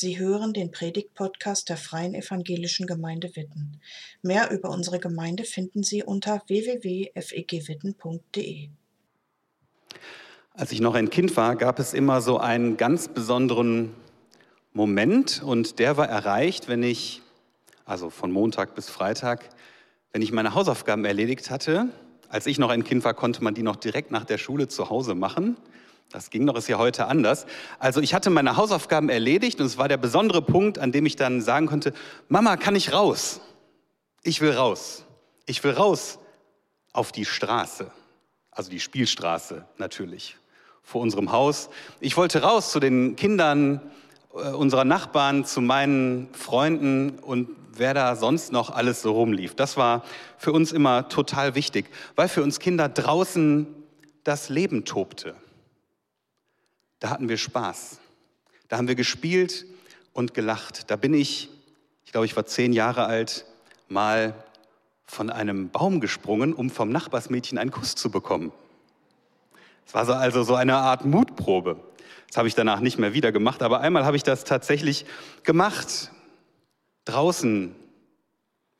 Sie hören den Predigt-Podcast der Freien Evangelischen Gemeinde Witten. Mehr über unsere Gemeinde finden Sie unter www.fegwitten.de. Als ich noch ein Kind war, gab es immer so einen ganz besonderen Moment und der war erreicht, wenn ich, also von Montag bis Freitag, wenn ich meine Hausaufgaben erledigt hatte. Als ich noch ein Kind war, konnte man die noch direkt nach der Schule zu Hause machen. Das ging doch, ist ja heute anders. Also ich hatte meine Hausaufgaben erledigt und es war der besondere Punkt, an dem ich dann sagen konnte, Mama, kann ich raus? Ich will raus. Ich will raus auf die Straße. Also die Spielstraße natürlich, vor unserem Haus. Ich wollte raus zu den Kindern äh, unserer Nachbarn, zu meinen Freunden und wer da sonst noch alles so rumlief. Das war für uns immer total wichtig, weil für uns Kinder draußen das Leben tobte da hatten wir Spaß. Da haben wir gespielt und gelacht. Da bin ich, ich glaube, ich war zehn Jahre alt, mal von einem Baum gesprungen, um vom Nachbarsmädchen einen Kuss zu bekommen. Es war so also so eine Art Mutprobe. Das habe ich danach nicht mehr wieder gemacht, aber einmal habe ich das tatsächlich gemacht. Draußen.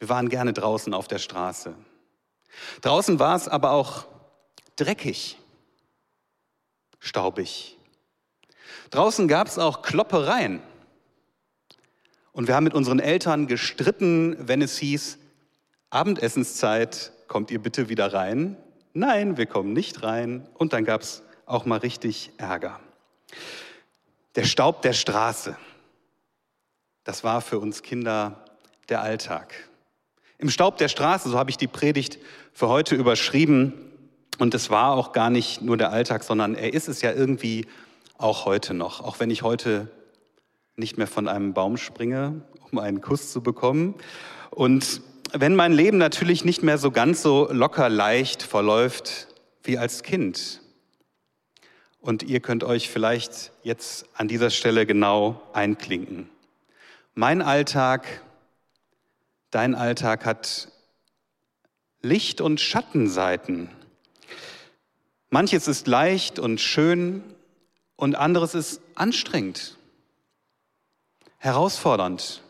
Wir waren gerne draußen auf der Straße. Draußen war es aber auch dreckig, staubig, Draußen gab es auch Kloppereien. Und wir haben mit unseren Eltern gestritten, wenn es hieß, Abendessenszeit, kommt ihr bitte wieder rein? Nein, wir kommen nicht rein. Und dann gab es auch mal richtig Ärger. Der Staub der Straße, das war für uns Kinder der Alltag. Im Staub der Straße, so habe ich die Predigt für heute überschrieben. Und es war auch gar nicht nur der Alltag, sondern er ist es ja irgendwie auch heute noch, auch wenn ich heute nicht mehr von einem Baum springe, um einen Kuss zu bekommen. Und wenn mein Leben natürlich nicht mehr so ganz so locker leicht verläuft wie als Kind. Und ihr könnt euch vielleicht jetzt an dieser Stelle genau einklinken. Mein Alltag, dein Alltag hat Licht- und Schattenseiten. Manches ist leicht und schön und anderes ist anstrengend, herausfordernd,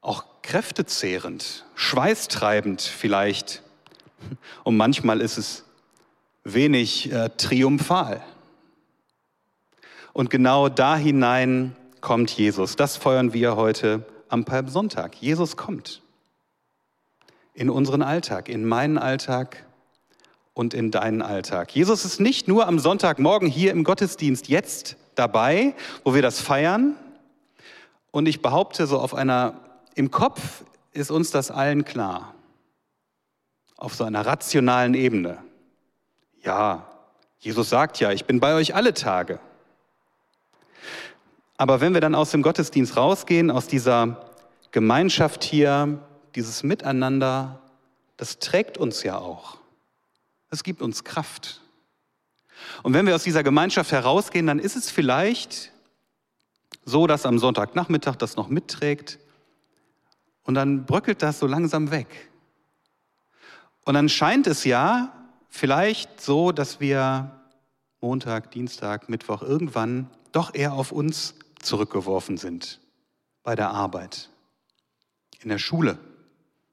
auch kräftezehrend, schweißtreibend vielleicht. Und manchmal ist es wenig äh, triumphal. Und genau da hinein kommt Jesus. Das feuern wir heute am Palmsonntag. Jesus kommt in unseren Alltag, in meinen Alltag, und in deinen Alltag. Jesus ist nicht nur am Sonntagmorgen hier im Gottesdienst jetzt dabei, wo wir das feiern. Und ich behaupte, so auf einer, im Kopf ist uns das allen klar. Auf so einer rationalen Ebene. Ja, Jesus sagt ja, ich bin bei euch alle Tage. Aber wenn wir dann aus dem Gottesdienst rausgehen, aus dieser Gemeinschaft hier, dieses Miteinander, das trägt uns ja auch. Es gibt uns Kraft. Und wenn wir aus dieser Gemeinschaft herausgehen, dann ist es vielleicht so, dass am Sonntagnachmittag das noch mitträgt und dann bröckelt das so langsam weg. Und dann scheint es ja vielleicht so, dass wir Montag, Dienstag, Mittwoch irgendwann doch eher auf uns zurückgeworfen sind. Bei der Arbeit, in der Schule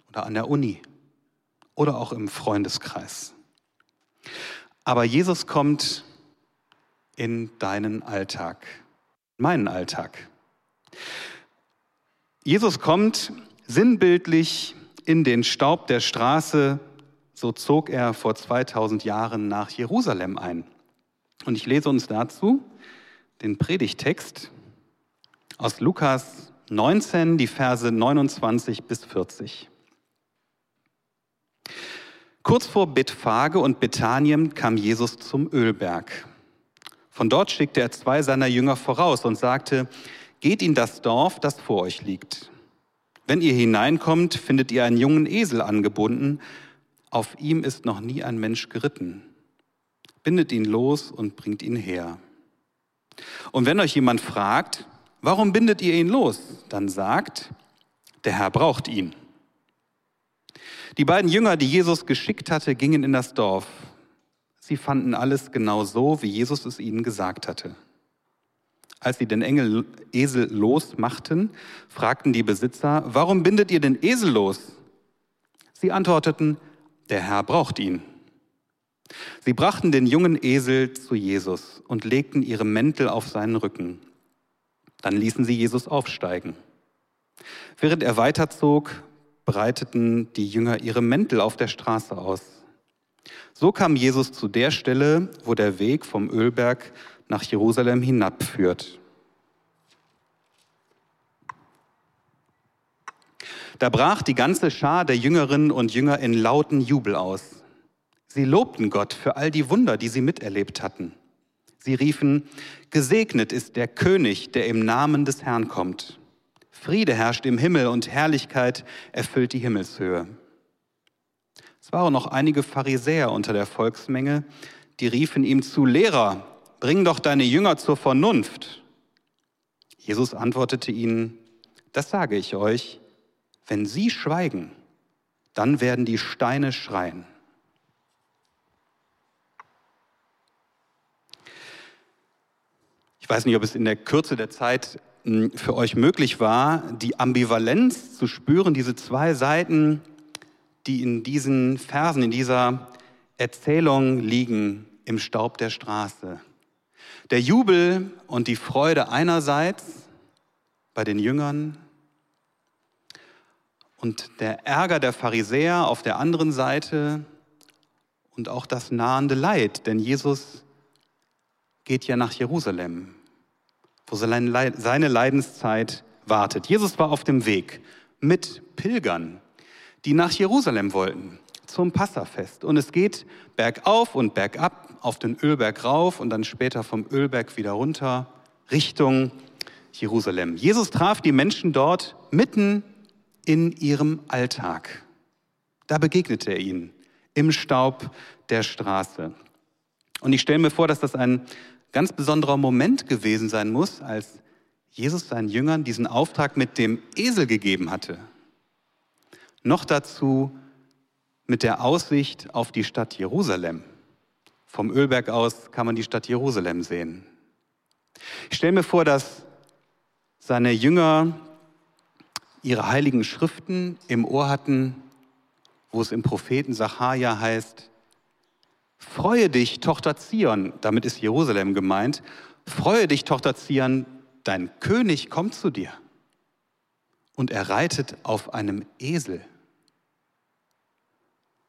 oder an der Uni oder auch im Freundeskreis. Aber Jesus kommt in deinen Alltag, meinen Alltag. Jesus kommt sinnbildlich in den Staub der Straße, so zog er vor 2000 Jahren nach Jerusalem ein. Und ich lese uns dazu den Predigtext aus Lukas 19, die Verse 29 bis 40. Kurz vor Bethphage und Bethanien kam Jesus zum Ölberg. Von dort schickte er zwei seiner Jünger voraus und sagte, geht in das Dorf, das vor euch liegt. Wenn ihr hineinkommt, findet ihr einen jungen Esel angebunden. Auf ihm ist noch nie ein Mensch geritten. Bindet ihn los und bringt ihn her. Und wenn euch jemand fragt, warum bindet ihr ihn los, dann sagt, der Herr braucht ihn. Die beiden Jünger, die Jesus geschickt hatte, gingen in das Dorf. Sie fanden alles genau so, wie Jesus es ihnen gesagt hatte. Als sie den Engel Esel losmachten, fragten die Besitzer, warum bindet ihr den Esel los? Sie antworteten, der Herr braucht ihn. Sie brachten den jungen Esel zu Jesus und legten ihre Mäntel auf seinen Rücken. Dann ließen sie Jesus aufsteigen. Während er weiterzog, breiteten die Jünger ihre Mäntel auf der Straße aus. So kam Jesus zu der Stelle, wo der Weg vom Ölberg nach Jerusalem hinabführt. Da brach die ganze Schar der Jüngerinnen und Jünger in lauten Jubel aus. Sie lobten Gott für all die Wunder, die sie miterlebt hatten. Sie riefen, Gesegnet ist der König, der im Namen des Herrn kommt. Friede herrscht im Himmel und Herrlichkeit erfüllt die Himmelshöhe. Es waren noch einige Pharisäer unter der Volksmenge, die riefen ihm zu, Lehrer, bring doch deine Jünger zur Vernunft. Jesus antwortete ihnen, das sage ich euch, wenn sie schweigen, dann werden die Steine schreien. Ich weiß nicht, ob es in der Kürze der Zeit für euch möglich war, die Ambivalenz zu spüren, diese zwei Seiten, die in diesen Versen, in dieser Erzählung liegen im Staub der Straße. Der Jubel und die Freude einerseits bei den Jüngern und der Ärger der Pharisäer auf der anderen Seite und auch das nahende Leid, denn Jesus geht ja nach Jerusalem, wo seine Leidenszeit wartet. Jesus war auf dem Weg mit Pilgern, die nach Jerusalem wollten zum Passafest. Und es geht bergauf und bergab, auf den Ölberg rauf und dann später vom Ölberg wieder runter Richtung Jerusalem. Jesus traf die Menschen dort mitten in ihrem Alltag. Da begegnete er ihnen im Staub der Straße. Und ich stelle mir vor, dass das ein ganz besonderer Moment gewesen sein muss, als Jesus seinen Jüngern diesen Auftrag mit dem Esel gegeben hatte. Noch dazu mit der Aussicht auf die Stadt Jerusalem. Vom Ölberg aus kann man die Stadt Jerusalem sehen. Ich stelle mir vor, dass seine Jünger ihre heiligen Schriften im Ohr hatten, wo es im Propheten Sacharja heißt, Freue dich, Tochter Zion, damit ist Jerusalem gemeint, freue dich, Tochter Zion, dein König kommt zu dir und er reitet auf einem Esel.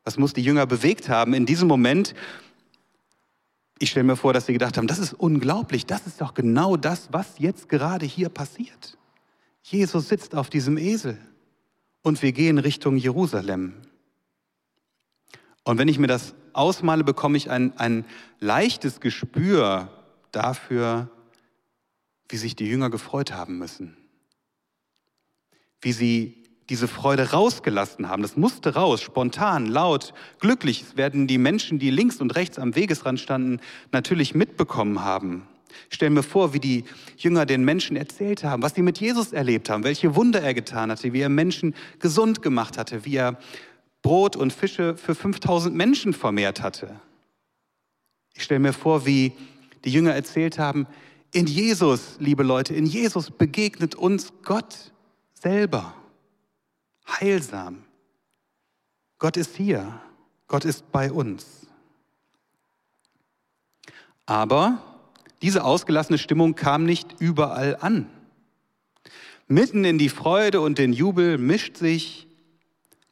Was muss die Jünger bewegt haben in diesem Moment? Ich stelle mir vor, dass sie gedacht haben, das ist unglaublich, das ist doch genau das, was jetzt gerade hier passiert. Jesus sitzt auf diesem Esel und wir gehen Richtung Jerusalem. Und wenn ich mir das ausmale, bekomme ich ein, ein leichtes Gespür dafür, wie sich die Jünger gefreut haben müssen. Wie sie diese Freude rausgelassen haben. Das musste raus, spontan, laut, glücklich. Es werden die Menschen, die links und rechts am Wegesrand standen, natürlich mitbekommen haben. Ich stelle mir vor, wie die Jünger den Menschen erzählt haben, was sie mit Jesus erlebt haben, welche Wunder er getan hatte, wie er Menschen gesund gemacht hatte, wie er Brot und Fische für 5000 Menschen vermehrt hatte. Ich stelle mir vor, wie die Jünger erzählt haben, in Jesus, liebe Leute, in Jesus begegnet uns Gott selber, heilsam. Gott ist hier, Gott ist bei uns. Aber diese ausgelassene Stimmung kam nicht überall an. Mitten in die Freude und den Jubel mischt sich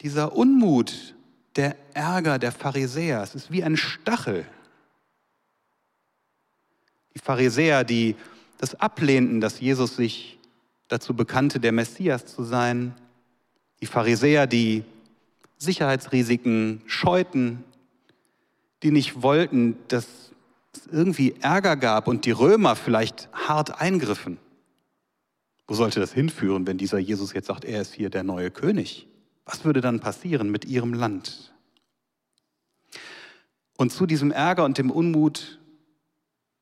dieser Unmut, der Ärger der Pharisäer. Es ist wie ein Stachel. Die Pharisäer, die das ablehnten, dass Jesus sich dazu bekannte, der Messias zu sein. Die Pharisäer, die Sicherheitsrisiken scheuten, die nicht wollten, dass es irgendwie Ärger gab und die Römer vielleicht hart eingriffen. Wo sollte das hinführen, wenn dieser Jesus jetzt sagt, er ist hier der neue König? Was würde dann passieren mit ihrem Land? Und zu diesem Ärger und dem Unmut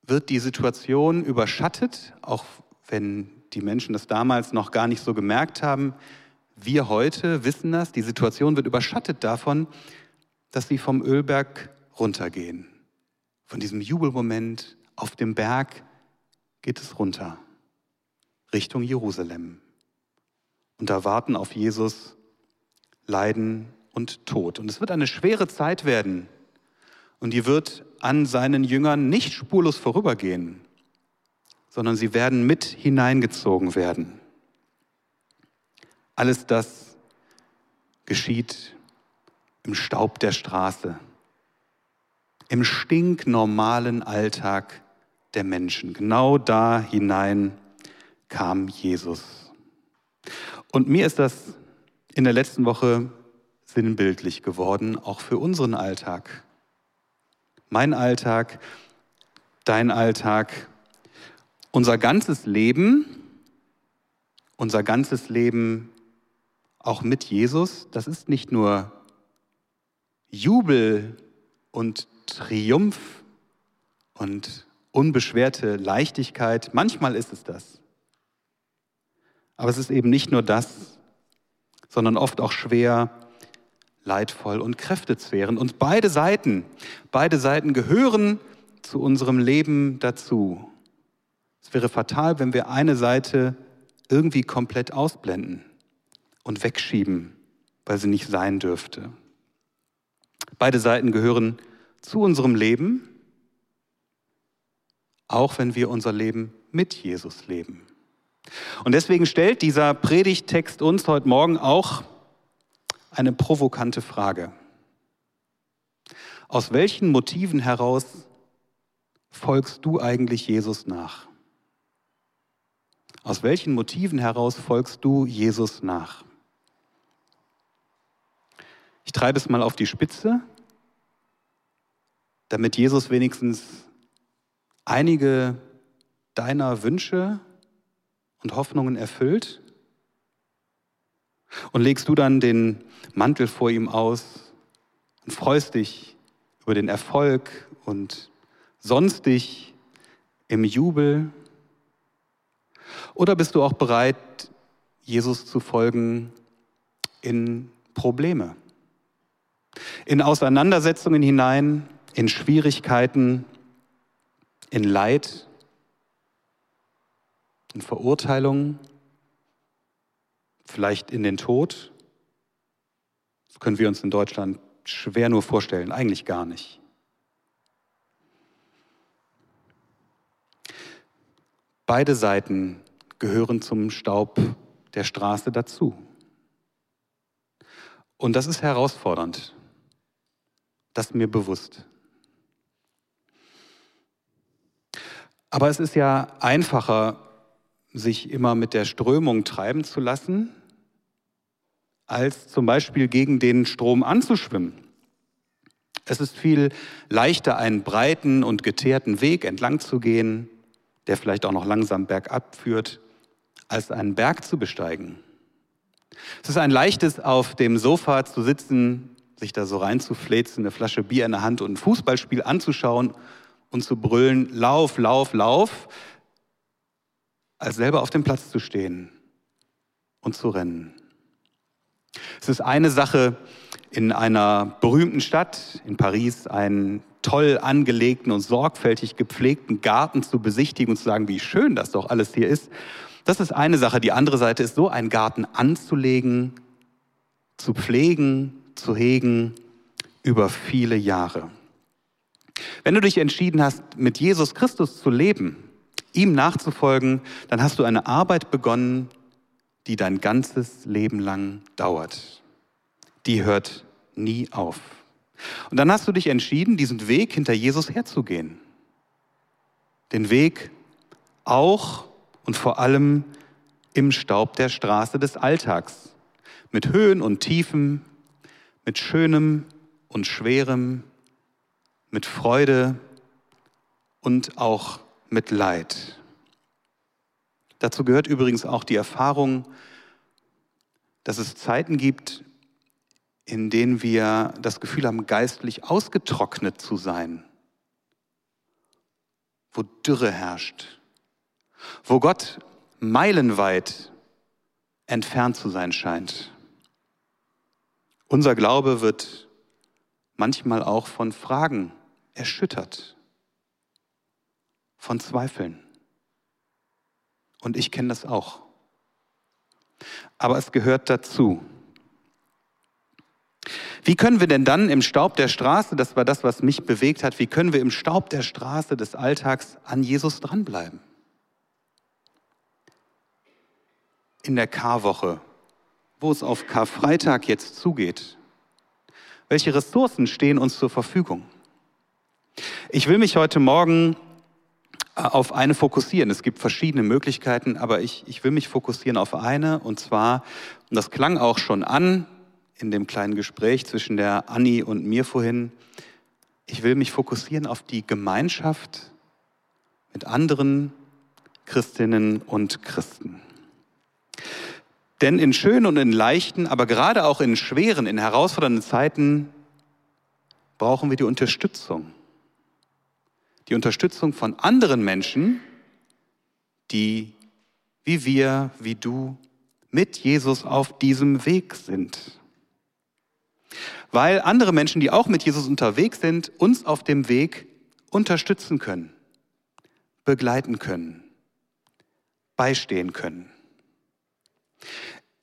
wird die Situation überschattet, auch wenn die Menschen das damals noch gar nicht so gemerkt haben. Wir heute wissen das, die Situation wird überschattet davon, dass sie vom Ölberg runtergehen von diesem Jubelmoment auf dem Berg geht es runter, Richtung Jerusalem. Und da warten auf Jesus Leiden und Tod. Und es wird eine schwere Zeit werden. Und die wird an seinen Jüngern nicht spurlos vorübergehen, sondern sie werden mit hineingezogen werden. Alles das geschieht im Staub der Straße, im stinknormalen Alltag der Menschen. Genau da hinein kam Jesus. Und mir ist das in der letzten Woche sinnbildlich geworden, auch für unseren Alltag. Mein Alltag, dein Alltag, unser ganzes Leben, unser ganzes Leben auch mit Jesus, das ist nicht nur Jubel und Triumph und unbeschwerte Leichtigkeit. Manchmal ist es das. Aber es ist eben nicht nur das, sondern oft auch schwer, leidvoll und kräftezehrend. Und beide Seiten, beide Seiten gehören zu unserem Leben dazu. Es wäre fatal, wenn wir eine Seite irgendwie komplett ausblenden und wegschieben, weil sie nicht sein dürfte. Beide Seiten gehören zu unserem Leben, auch wenn wir unser Leben mit Jesus leben. Und deswegen stellt dieser Predigttext uns heute Morgen auch eine provokante Frage. Aus welchen Motiven heraus folgst du eigentlich Jesus nach? Aus welchen Motiven heraus folgst du Jesus nach? Ich treibe es mal auf die Spitze, damit Jesus wenigstens einige deiner Wünsche und Hoffnungen erfüllt? Und legst du dann den Mantel vor ihm aus und freust dich über den Erfolg und sonstig im Jubel? Oder bist du auch bereit, Jesus zu folgen in Probleme, in Auseinandersetzungen hinein, in Schwierigkeiten, in Leid, in Verurteilung, vielleicht in den Tod. Das können wir uns in Deutschland schwer nur vorstellen, eigentlich gar nicht. Beide Seiten gehören zum Staub der Straße dazu. Und das ist herausfordernd. Das ist mir bewusst. Aber es ist ja einfacher, sich immer mit der Strömung treiben zu lassen, als zum Beispiel gegen den Strom anzuschwimmen. Es ist viel leichter, einen breiten und geteerten Weg entlang zu gehen, der vielleicht auch noch langsam bergab führt, als einen Berg zu besteigen. Es ist ein leichtes, auf dem Sofa zu sitzen, sich da so reinzufläzen, eine Flasche Bier in der Hand und ein Fußballspiel anzuschauen und zu brüllen, lauf, lauf, lauf, als selber auf dem Platz zu stehen und zu rennen. Es ist eine Sache, in einer berühmten Stadt, in Paris, einen toll angelegten und sorgfältig gepflegten Garten zu besichtigen und zu sagen, wie schön das doch alles hier ist. Das ist eine Sache. Die andere Seite ist, so einen Garten anzulegen, zu pflegen, zu hegen über viele Jahre. Wenn du dich entschieden hast, mit Jesus Christus zu leben, ihm nachzufolgen, dann hast du eine Arbeit begonnen, die dein ganzes Leben lang dauert. Die hört nie auf. Und dann hast du dich entschieden, diesen Weg hinter Jesus herzugehen. Den Weg auch und vor allem im Staub der Straße des Alltags. Mit Höhen und Tiefen, mit Schönem und Schwerem, mit Freude und auch mit Leid. Dazu gehört übrigens auch die Erfahrung, dass es Zeiten gibt, in denen wir das Gefühl haben, geistlich ausgetrocknet zu sein, wo Dürre herrscht, wo Gott meilenweit entfernt zu sein scheint. Unser Glaube wird manchmal auch von Fragen erschüttert von Zweifeln. Und ich kenne das auch. Aber es gehört dazu. Wie können wir denn dann im Staub der Straße, das war das, was mich bewegt hat, wie können wir im Staub der Straße des Alltags an Jesus dranbleiben? In der Karwoche, wo es auf Karfreitag jetzt zugeht. Welche Ressourcen stehen uns zur Verfügung? Ich will mich heute Morgen auf eine fokussieren. Es gibt verschiedene Möglichkeiten, aber ich, ich will mich fokussieren auf eine und zwar, und das klang auch schon an, in dem kleinen Gespräch zwischen der Anni und mir vorhin. Ich will mich fokussieren auf die Gemeinschaft mit anderen Christinnen und Christen. Denn in schönen und in leichten, aber gerade auch in schweren, in herausfordernden Zeiten brauchen wir die Unterstützung. Die Unterstützung von anderen Menschen, die wie wir, wie du, mit Jesus auf diesem Weg sind weil andere Menschen, die auch mit Jesus unterwegs sind, uns auf dem Weg unterstützen können, begleiten können, beistehen können.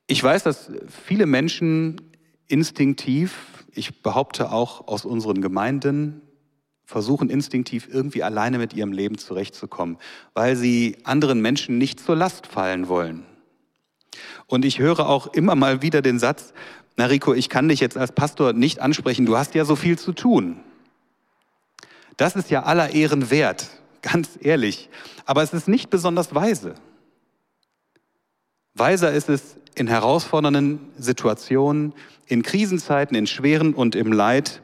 Ich weiß, dass viele Menschen instinktiv, ich behaupte auch aus unseren Gemeinden, versuchen instinktiv irgendwie alleine mit ihrem Leben zurechtzukommen, weil sie anderen Menschen nicht zur Last fallen wollen. Und ich höre auch immer mal wieder den Satz, na Rico, ich kann dich jetzt als Pastor nicht ansprechen, du hast ja so viel zu tun. Das ist ja aller Ehren wert, ganz ehrlich. Aber es ist nicht besonders weise. Weiser ist es in herausfordernden Situationen, in Krisenzeiten, in schweren und im Leid,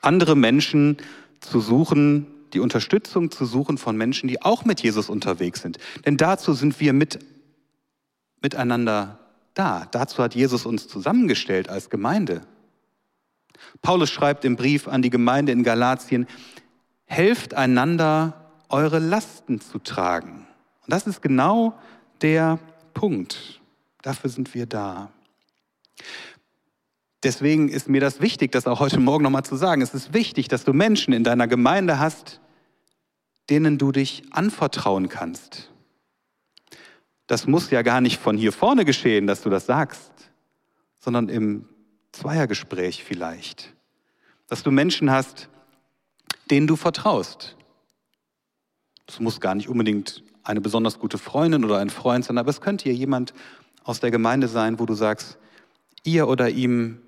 andere Menschen zu suchen, die Unterstützung zu suchen von Menschen, die auch mit Jesus unterwegs sind. Denn dazu sind wir mit, miteinander da. Dazu hat Jesus uns zusammengestellt als Gemeinde. Paulus schreibt im Brief an die Gemeinde in Galatien, helft einander, eure Lasten zu tragen. Und das ist genau der Punkt. Dafür sind wir da. Deswegen ist mir das wichtig, das auch heute Morgen nochmal zu sagen. Es ist wichtig, dass du Menschen in deiner Gemeinde hast, denen du dich anvertrauen kannst, das muss ja gar nicht von hier vorne geschehen, dass du das sagst, sondern im Zweiergespräch vielleicht. Dass du Menschen hast, denen du vertraust. Es muss gar nicht unbedingt eine besonders gute Freundin oder ein Freund sein, aber es könnte hier jemand aus der Gemeinde sein, wo du sagst, ihr oder ihm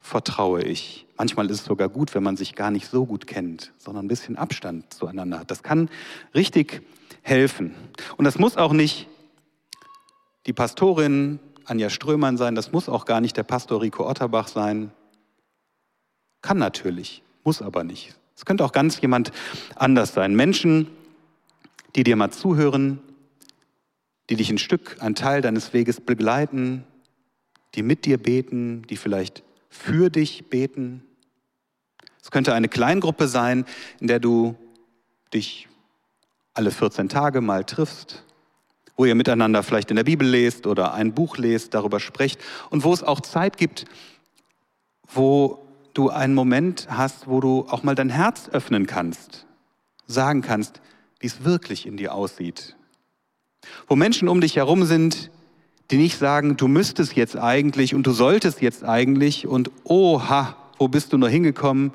vertraue ich. Manchmal ist es sogar gut, wenn man sich gar nicht so gut kennt, sondern ein bisschen Abstand zueinander hat. Das kann richtig helfen. Und das muss auch nicht die Pastorin Anja Strömann sein, das muss auch gar nicht der Pastor Rico Otterbach sein. Kann natürlich, muss aber nicht. Es könnte auch ganz jemand anders sein. Menschen, die dir mal zuhören, die dich ein Stück, ein Teil deines Weges begleiten, die mit dir beten, die vielleicht für dich beten. Es könnte eine Kleingruppe sein, in der du dich alle 14 Tage mal triffst, wo ihr miteinander vielleicht in der Bibel lest oder ein Buch lest, darüber sprecht und wo es auch Zeit gibt, wo du einen Moment hast, wo du auch mal dein Herz öffnen kannst, sagen kannst, wie es wirklich in dir aussieht. Wo Menschen um dich herum sind, die nicht sagen, du müsstest jetzt eigentlich und du solltest jetzt eigentlich und oha, wo bist du nur hingekommen,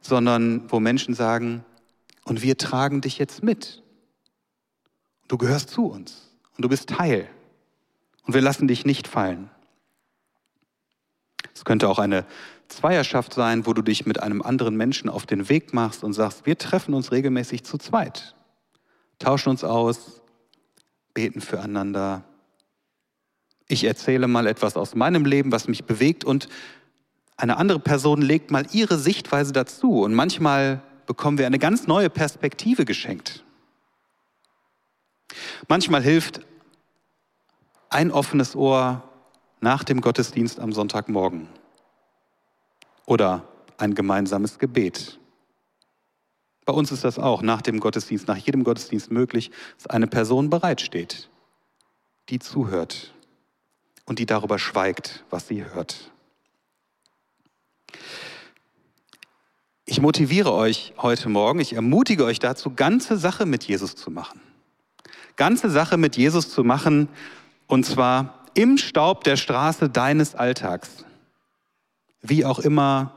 sondern wo Menschen sagen, und wir tragen dich jetzt mit. Du gehörst zu uns und du bist Teil. Und wir lassen dich nicht fallen. Es könnte auch eine Zweierschaft sein, wo du dich mit einem anderen Menschen auf den Weg machst und sagst, wir treffen uns regelmäßig zu zweit, tauschen uns aus, beten füreinander. Ich erzähle mal etwas aus meinem Leben, was mich bewegt und eine andere Person legt mal ihre Sichtweise dazu und manchmal bekommen wir eine ganz neue Perspektive geschenkt. Manchmal hilft ein offenes Ohr nach dem Gottesdienst am Sonntagmorgen oder ein gemeinsames Gebet. Bei uns ist das auch nach dem Gottesdienst, nach jedem Gottesdienst möglich, dass eine Person bereitsteht, die zuhört und die darüber schweigt, was sie hört. Ich motiviere euch heute Morgen, ich ermutige euch dazu, ganze Sache mit Jesus zu machen ganze Sache mit Jesus zu machen, und zwar im Staub der Straße deines Alltags. Wie auch immer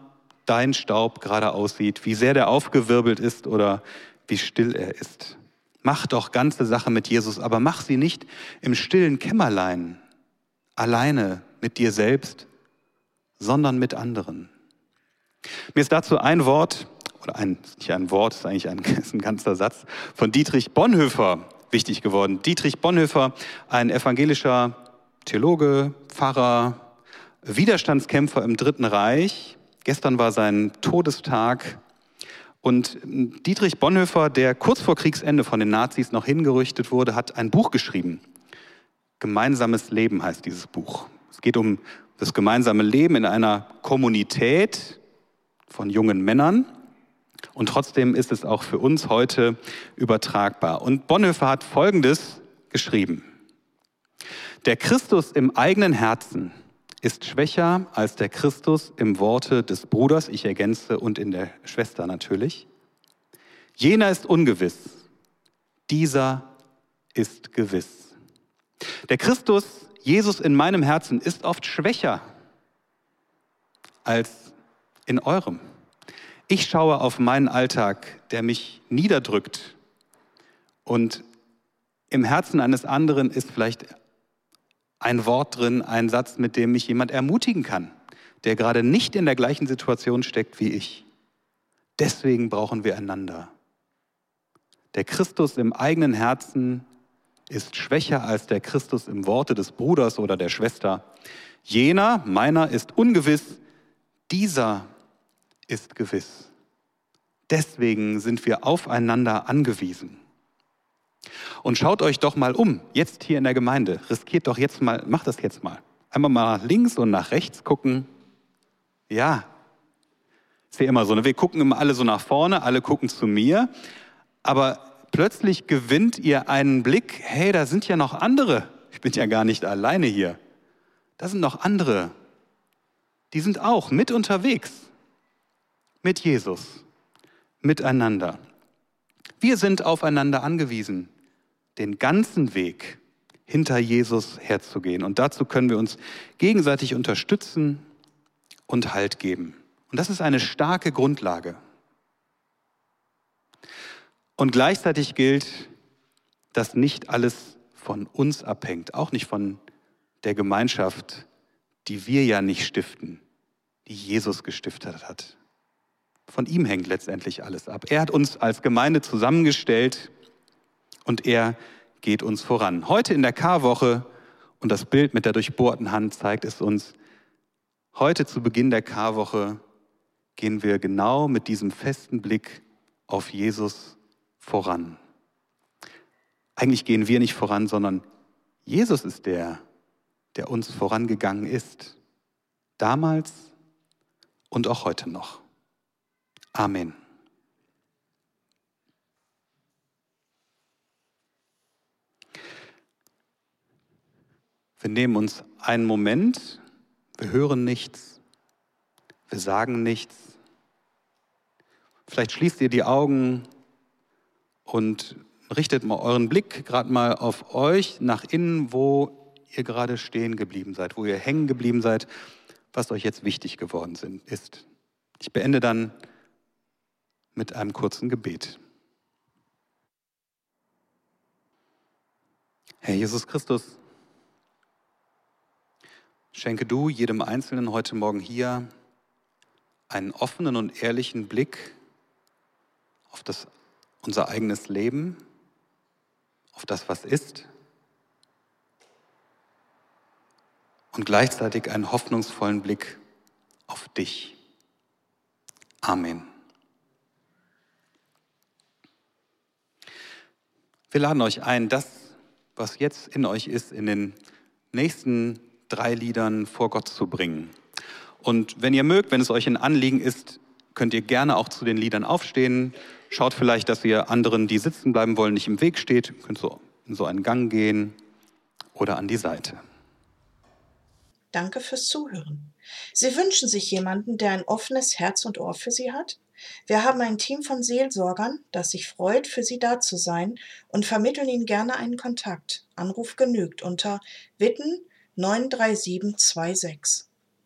dein Staub gerade aussieht, wie sehr der aufgewirbelt ist oder wie still er ist. Mach doch ganze Sache mit Jesus, aber mach sie nicht im stillen Kämmerlein, alleine mit dir selbst, sondern mit anderen. Mir ist dazu ein Wort, oder ein, nicht ein Wort, ist eigentlich ein, ist ein ganzer Satz, von Dietrich Bonhoeffer wichtig geworden. Dietrich Bonhoeffer, ein evangelischer Theologe, Pfarrer, Widerstandskämpfer im Dritten Reich. Gestern war sein Todestag. Und Dietrich Bonhoeffer, der kurz vor Kriegsende von den Nazis noch hingerichtet wurde, hat ein Buch geschrieben. Gemeinsames Leben heißt dieses Buch. Es geht um das gemeinsame Leben in einer Kommunität von jungen Männern. Und trotzdem ist es auch für uns heute übertragbar. Und Bonhoeffer hat Folgendes geschrieben. Der Christus im eigenen Herzen ist schwächer als der Christus im Worte des Bruders, ich ergänze, und in der Schwester natürlich. Jener ist ungewiss, dieser ist gewiss. Der Christus, Jesus in meinem Herzen, ist oft schwächer als in eurem. Ich schaue auf meinen Alltag, der mich niederdrückt und im Herzen eines anderen ist vielleicht ein Wort drin, ein Satz, mit dem mich jemand ermutigen kann, der gerade nicht in der gleichen Situation steckt wie ich. Deswegen brauchen wir einander. Der Christus im eigenen Herzen ist schwächer als der Christus im Worte des Bruders oder der Schwester. Jener, meiner, ist ungewiss, dieser ist gewiss. Deswegen sind wir aufeinander angewiesen. Und schaut euch doch mal um, jetzt hier in der Gemeinde. Riskiert doch jetzt mal, macht das jetzt mal. Einmal mal links und nach rechts gucken. Ja, ist ja immer so. Ne? Wir gucken immer alle so nach vorne, alle gucken zu mir. Aber plötzlich gewinnt ihr einen Blick, hey, da sind ja noch andere. Ich bin ja gar nicht alleine hier. Da sind noch andere. Die sind auch mit unterwegs. Mit Jesus. Miteinander. Wir sind aufeinander angewiesen, den ganzen Weg hinter Jesus herzugehen. Und dazu können wir uns gegenseitig unterstützen und Halt geben. Und das ist eine starke Grundlage. Und gleichzeitig gilt, dass nicht alles von uns abhängt, auch nicht von der Gemeinschaft, die wir ja nicht stiften, die Jesus gestiftet hat. Von ihm hängt letztendlich alles ab. Er hat uns als Gemeinde zusammengestellt und er geht uns voran. Heute in der Karwoche und das Bild mit der durchbohrten Hand zeigt es uns. Heute zu Beginn der Karwoche gehen wir genau mit diesem festen Blick auf Jesus voran. Eigentlich gehen wir nicht voran, sondern Jesus ist der, der uns vorangegangen ist. Damals und auch heute noch. Amen. Wir nehmen uns einen Moment, wir hören nichts, wir sagen nichts. Vielleicht schließt ihr die Augen und richtet mal euren Blick gerade mal auf euch nach innen, wo ihr gerade stehen geblieben seid, wo ihr hängen geblieben seid, was euch jetzt wichtig geworden sind, ist. Ich beende dann mit einem kurzen Gebet. Herr Jesus Christus, schenke du jedem Einzelnen heute Morgen hier einen offenen und ehrlichen Blick auf das, unser eigenes Leben, auf das, was ist, und gleichzeitig einen hoffnungsvollen Blick auf dich. Amen. Wir laden euch ein, das, was jetzt in euch ist, in den nächsten drei Liedern vor Gott zu bringen. Und wenn ihr mögt, wenn es euch ein Anliegen ist, könnt ihr gerne auch zu den Liedern aufstehen. Schaut vielleicht, dass ihr anderen, die sitzen bleiben wollen, nicht im Weg steht. Ihr könnt so in so einen Gang gehen oder an die Seite. Danke fürs Zuhören. Sie wünschen sich jemanden, der ein offenes Herz und Ohr für Sie hat? Wir haben ein Team von Seelsorgern, das sich freut, für Sie da zu sein und vermitteln Ihnen gerne einen Kontakt. Anruf genügt unter Witten 93726.